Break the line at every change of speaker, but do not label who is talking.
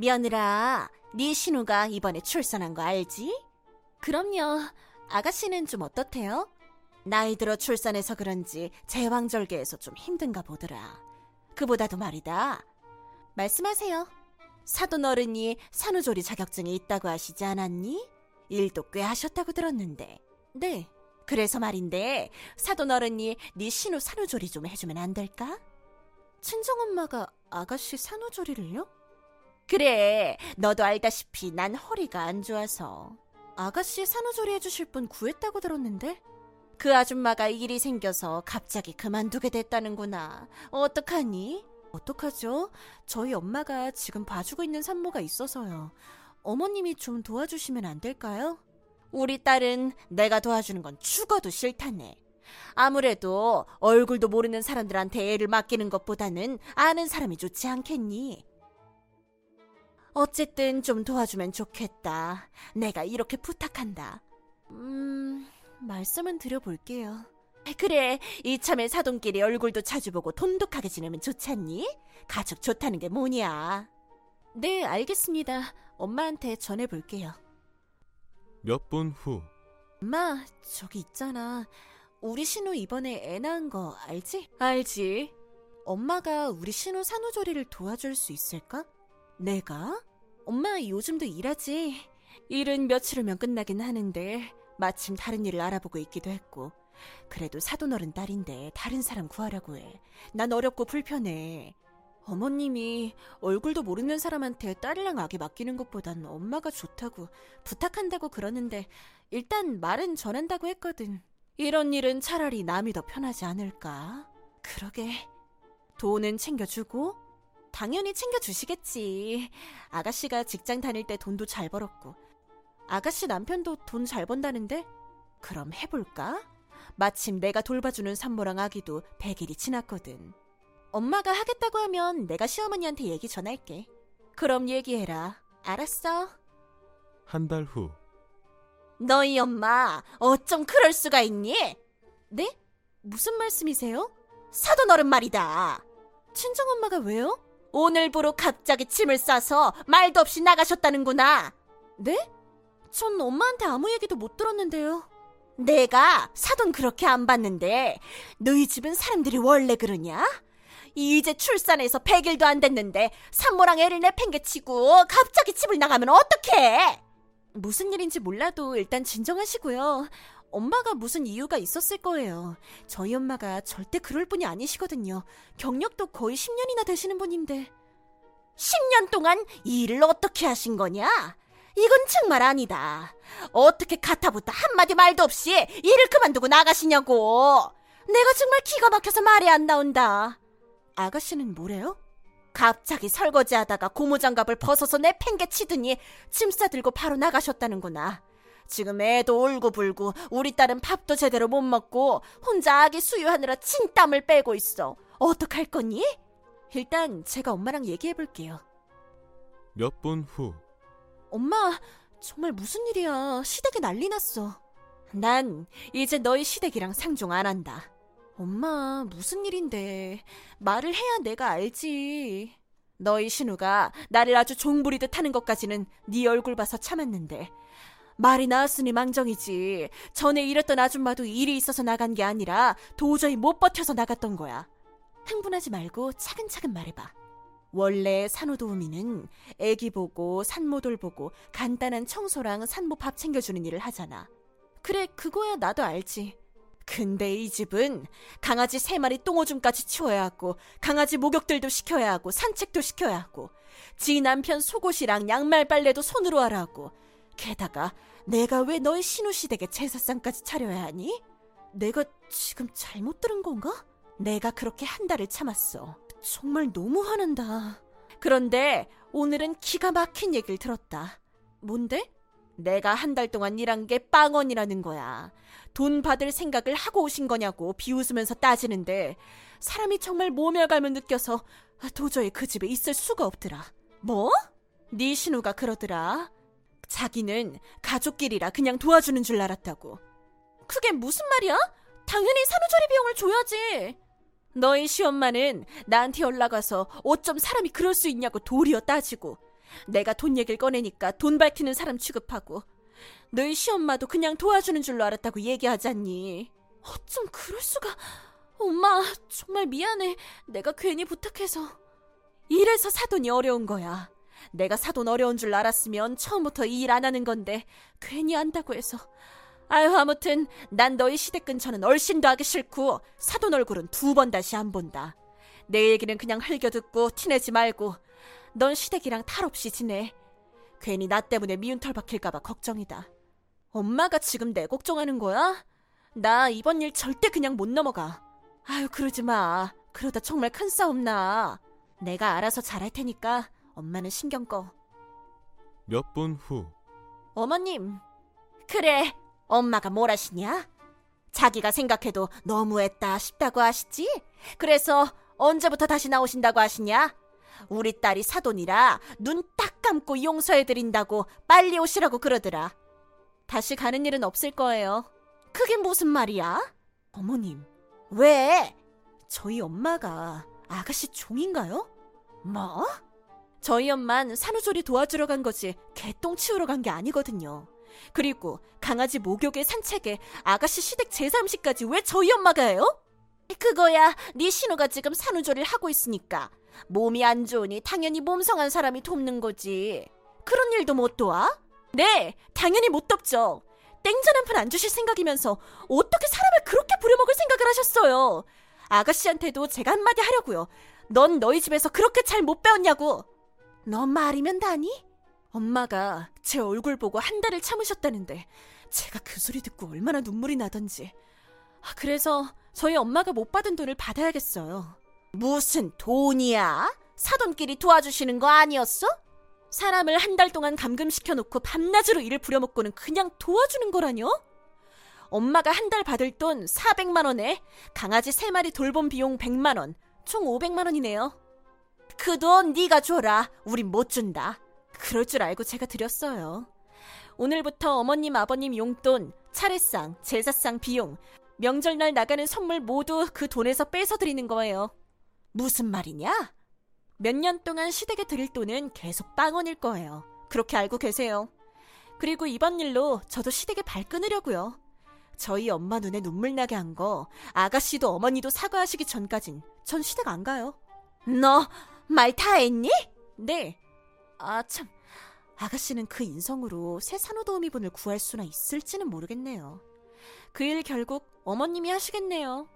며느라, 네 신우가 이번에 출산한 거 알지? 그럼요. 아가씨는 좀 어떻대요? 나이 들어 출산해서 그런지 제왕절개에서 좀 힘든가 보더라. 그보다도 말이다. 말씀하세요. 사돈 어른이 산후조리 자격증이 있다고 하시지 않았니? 일도 꽤 하셨다고 들었는데. 네. 그래서 말인데 사돈 어른이 네 신우 산후조리 좀 해주면 안 될까? 친정엄마가 아가씨 산후조리를요? 그래, 너도 알다시피 난 허리가 안 좋아서. 아가씨 산후조리 해주실 분 구했다고 들었는데? 그 아줌마가 일이 생겨서 갑자기 그만두게 됐다는구나. 어떡하니? 어떡하죠? 저희 엄마가 지금 봐주고 있는 산모가 있어서요. 어머님이 좀 도와주시면 안 될까요? 우리 딸은 내가 도와주는 건 죽어도 싫다네. 아무래도 얼굴도 모르는 사람들한테 애를 맡기는 것보다는 아는 사람이 좋지 않겠니? 어쨌든 좀 도와주면 좋겠다. 내가 이렇게 부탁한다. 음, 말씀은 드려볼게요. 그래, 이참에 사돈끼리 얼굴도 자주 보고 돈독하게 지내면 좋잖니? 가족 좋다는 게 뭐냐? 네, 알겠습니다. 엄마한테 전해볼게요.
몇 분 후.
엄마, 저기 있잖아. 우리 신우 이번에 애 낳은 거 알지? 알지. 엄마가 우리 신우 산후조리를 도와줄 수 있을까? 내가? 엄마 요즘도 일하지. 일은 며칠 후면 끝나긴 하는데 마침 다른 일을 알아보고 있기도 했고. 그래도 사돈어른 딸인데 다른 사람 구하라고 해. 난 어렵고 불편해. 어머님이 얼굴도 모르는 사람한테 딸이랑 아기 맡기는 것보단 엄마가 좋다고 부탁한다고 그러는데 일단 말은 전한다고 했거든. 이런 일은 차라리 남이 더 편하지 않을까? 그러게. 돈은 챙겨주고 당연히 챙겨주시겠지. 아가씨가 직장 다닐 때 돈도 잘 벌었고 아가씨 남편도 돈 잘 번다는데 그럼 해볼까? 마침 내가 돌봐주는 산모랑 아기도 100일이 지났거든. 엄마가 하겠다고 하면 내가 시어머니한테 얘기 전할게. 그럼 얘기해라. 알았어.
한 달 후.
너희 엄마 어쩜 그럴 수가 있니? 네? 무슨 말씀이세요? 사돈 어른 말이다. 친정엄마가 왜요? 오늘부로 갑자기 침을 싸서 말도 없이 나가셨다는구나. 네? 전 엄마한테 아무 얘기도 못 들었는데요. 내가 사돈 그렇게 안 봤는데 너희 집은 사람들이 원래 그러냐? 이제 출산해서 100일도 안 됐는데 산모랑 애를 내팽개치고 갑자기 집을 나가면 어떡해? 무슨 일인지 몰라도 일단 진정하시고요. 엄마가 무슨 이유가 있었을 거예요. 저희 엄마가 절대 그럴 분이 아니시거든요. 경력도 거의 10년이나 되시는 분인데. 10년 동안 이 일을 어떻게 하신 거냐? 이건 정말 아니다. 어떻게 가타부터 한마디 말도 없이 일을 그만두고 나가시냐고. 내가 정말 기가 막혀서 말이 안 나온다. 아가씨는 뭐래요? 갑자기 설거지하다가 고무장갑을 벗어서 내팽개치더니 짐 싸들고 바로 나가셨다는구나. 지금 애도 울고 불고 우리 딸은 밥도 제대로 못 먹고 혼자 아기 수유하느라 진땀을 빼고 있어. 어떡할 거니? 일단 제가 엄마랑 얘기해 볼게요.
몇 분 후.
엄마, 정말 무슨 일이야. 시댁이 난리 났어. 난 이제 너희 시댁이랑 상종 안 한다. 엄마, 무슨 일인데. 말을 해야 내가 알지. 너희 신우가 나를 아주 종부리듯 하는 것까지는 네 얼굴 봐서 참았는데 말이 나왔으니 망정이지. 전에 일했던 아줌마도 일이 있어서 나간 게 아니라 도저히 못 버텨서 나갔던 거야. 흥분하지 말고 차근차근 말해봐. 원래 산후도우미는 애기 보고 산모돌 보고 간단한 청소랑 산모 밥 챙겨주는 일을 하잖아. 그래, 그거야 나도 알지. 근데 이 집은 강아지 세 마리 똥오줌까지 치워야 하고 강아지 목욕들도 시켜야 하고 산책도 시켜야 하고 지 남편 속옷이랑 양말 빨래도 손으로 하라 하고 게다가 내가 왜 너의 신우시댁에 제사상까지 차려야 하니? 내가 지금 잘못 들은 건가? 내가 그렇게 한 달을 참았어. 정말 너무 화난다. 그런데 오늘은 기가 막힌 얘기를 들었다. 뭔데? 내가 한 달 동안 일한 게 빵원이라는 거야. 돈 받을 생각을 하고 오신 거냐고 비웃으면서 따지는데 사람이 정말 모멸감을 느껴서 도저히 그 집에 있을 수가 없더라. 뭐? 네 신우가 그러더라. 자기는 가족끼리라 그냥 도와주는 줄 알았다고. 그게 무슨 말이야? 당연히 산후조리 비용을 줘야지. 너희 시엄마는 나한테 연락 와서 어쩜 사람이 그럴 수 있냐고 도리어 따지고 내가 돈 얘기를 꺼내니까 돈 밝히는 사람 취급하고 너희 시엄마도 그냥 도와주는 줄로 알았다고 얘기하잖니. 어쩜 그럴 수가. 엄마, 정말 미안해. 내가 괜히 부탁해서. 이래서 사돈이 어려운 거야. 내가 사돈 어려운 줄 알았으면 처음부터 이 일 안 하는 건데 괜히 한다고 해서. 아유, 아무튼 난 너희 시댁 근처는 얼씬도 하기 싫고 사돈 얼굴은 두 번 다시 안 본다. 내 얘기는 그냥 흘겨듣고 티내지 말고 넌 시댁이랑 탈 없이 지내. 괜히 나 때문에 미운 털 박힐까봐 걱정이다. 엄마가 지금 내 걱정하는 거야? 나 이번 일 절대 그냥 못 넘어가. 아유, 그러지 마. 그러다 정말 큰 싸움 나. 내가 알아서 잘할 테니까 엄마는 신경 꺼.
몇 분 후.
어머님. 그래. 엄마가 뭘 하시냐? 자기가 생각해도 너무했다 싶다고 하시지? 그래서 언제부터 다시 나오신다고 하시냐? 우리 딸이 사돈이라 눈 딱 감고 용서해드린다고 빨리 오시라고 그러더라. 다시 가는 일은 없을 거예요. 그게 무슨 말이야? 어머님, 왜? 저희 엄마가 아가씨 종인가요? 뭐? 저희 엄만 산후조리 도와주러 간 거지 개똥 치우러 간 게 아니거든요. 그리고 강아지 목욕에 산책에 아가씨 시댁 제사 음식까지 왜 저희 엄마가 해요? 그거야 네 신우가 지금 산후조리를 하고 있으니까 몸이 안 좋으니 당연히 몸성한 사람이 돕는 거지. 그런 일도 못 도와? 네, 당연히 못 돕죠. 땡전 한 푼 안 주실 생각이면서 어떻게 사람을 그렇게 부려먹을 생각을 하셨어요? 아가씨한테도 제가 한마디 하려고요. 넌 너희 집에서 그렇게 잘 못 배웠냐고. 너 말이면 다니? 엄마가 제 얼굴 보고 한 달을 참으셨다는데 제가 그 소리 듣고 얼마나 눈물이 나던지. 아, 그래서 저희 엄마가 못 받은 돈을 받아야겠어요. 무슨 돈이야? 사돈끼리 도와주시는 거 아니었어? 사람을 한 달 동안 감금시켜 놓고 밤낮으로 일을 부려먹고는 그냥 도와주는 거라뇨? 엄마가 한 달 받을 돈 400만 원에 강아지 3마리 돌봄 비용 100만 원, 총 500만 원이네요. 그 돈 네가 줘라. 우린 못 준다. 그럴 줄 알고 제가 드렸어요. 오늘부터 어머님, 아버님 용돈, 차례상, 제사상 비용, 명절날 나가는 선물 모두 그 돈에서 빼서 드리는 거예요. 무슨 말이냐? 몇 년 동안 시댁에 드릴 돈은 계속 빵원일 거예요. 그렇게 알고 계세요. 그리고 이번 일로 저도 시댁에 발 끊으려고요. 저희 엄마 눈에 눈물 나게 한 거 아가씨도 어머니도 사과하시기 전까진 전 시댁 안 가요. 너 말 다 했니? 네. 아 참. 아가씨는 그 인성으로 새 산후도우미분을 구할 수나 있을지는 모르겠네요. 그 일 결국 어머님이 하시겠네요.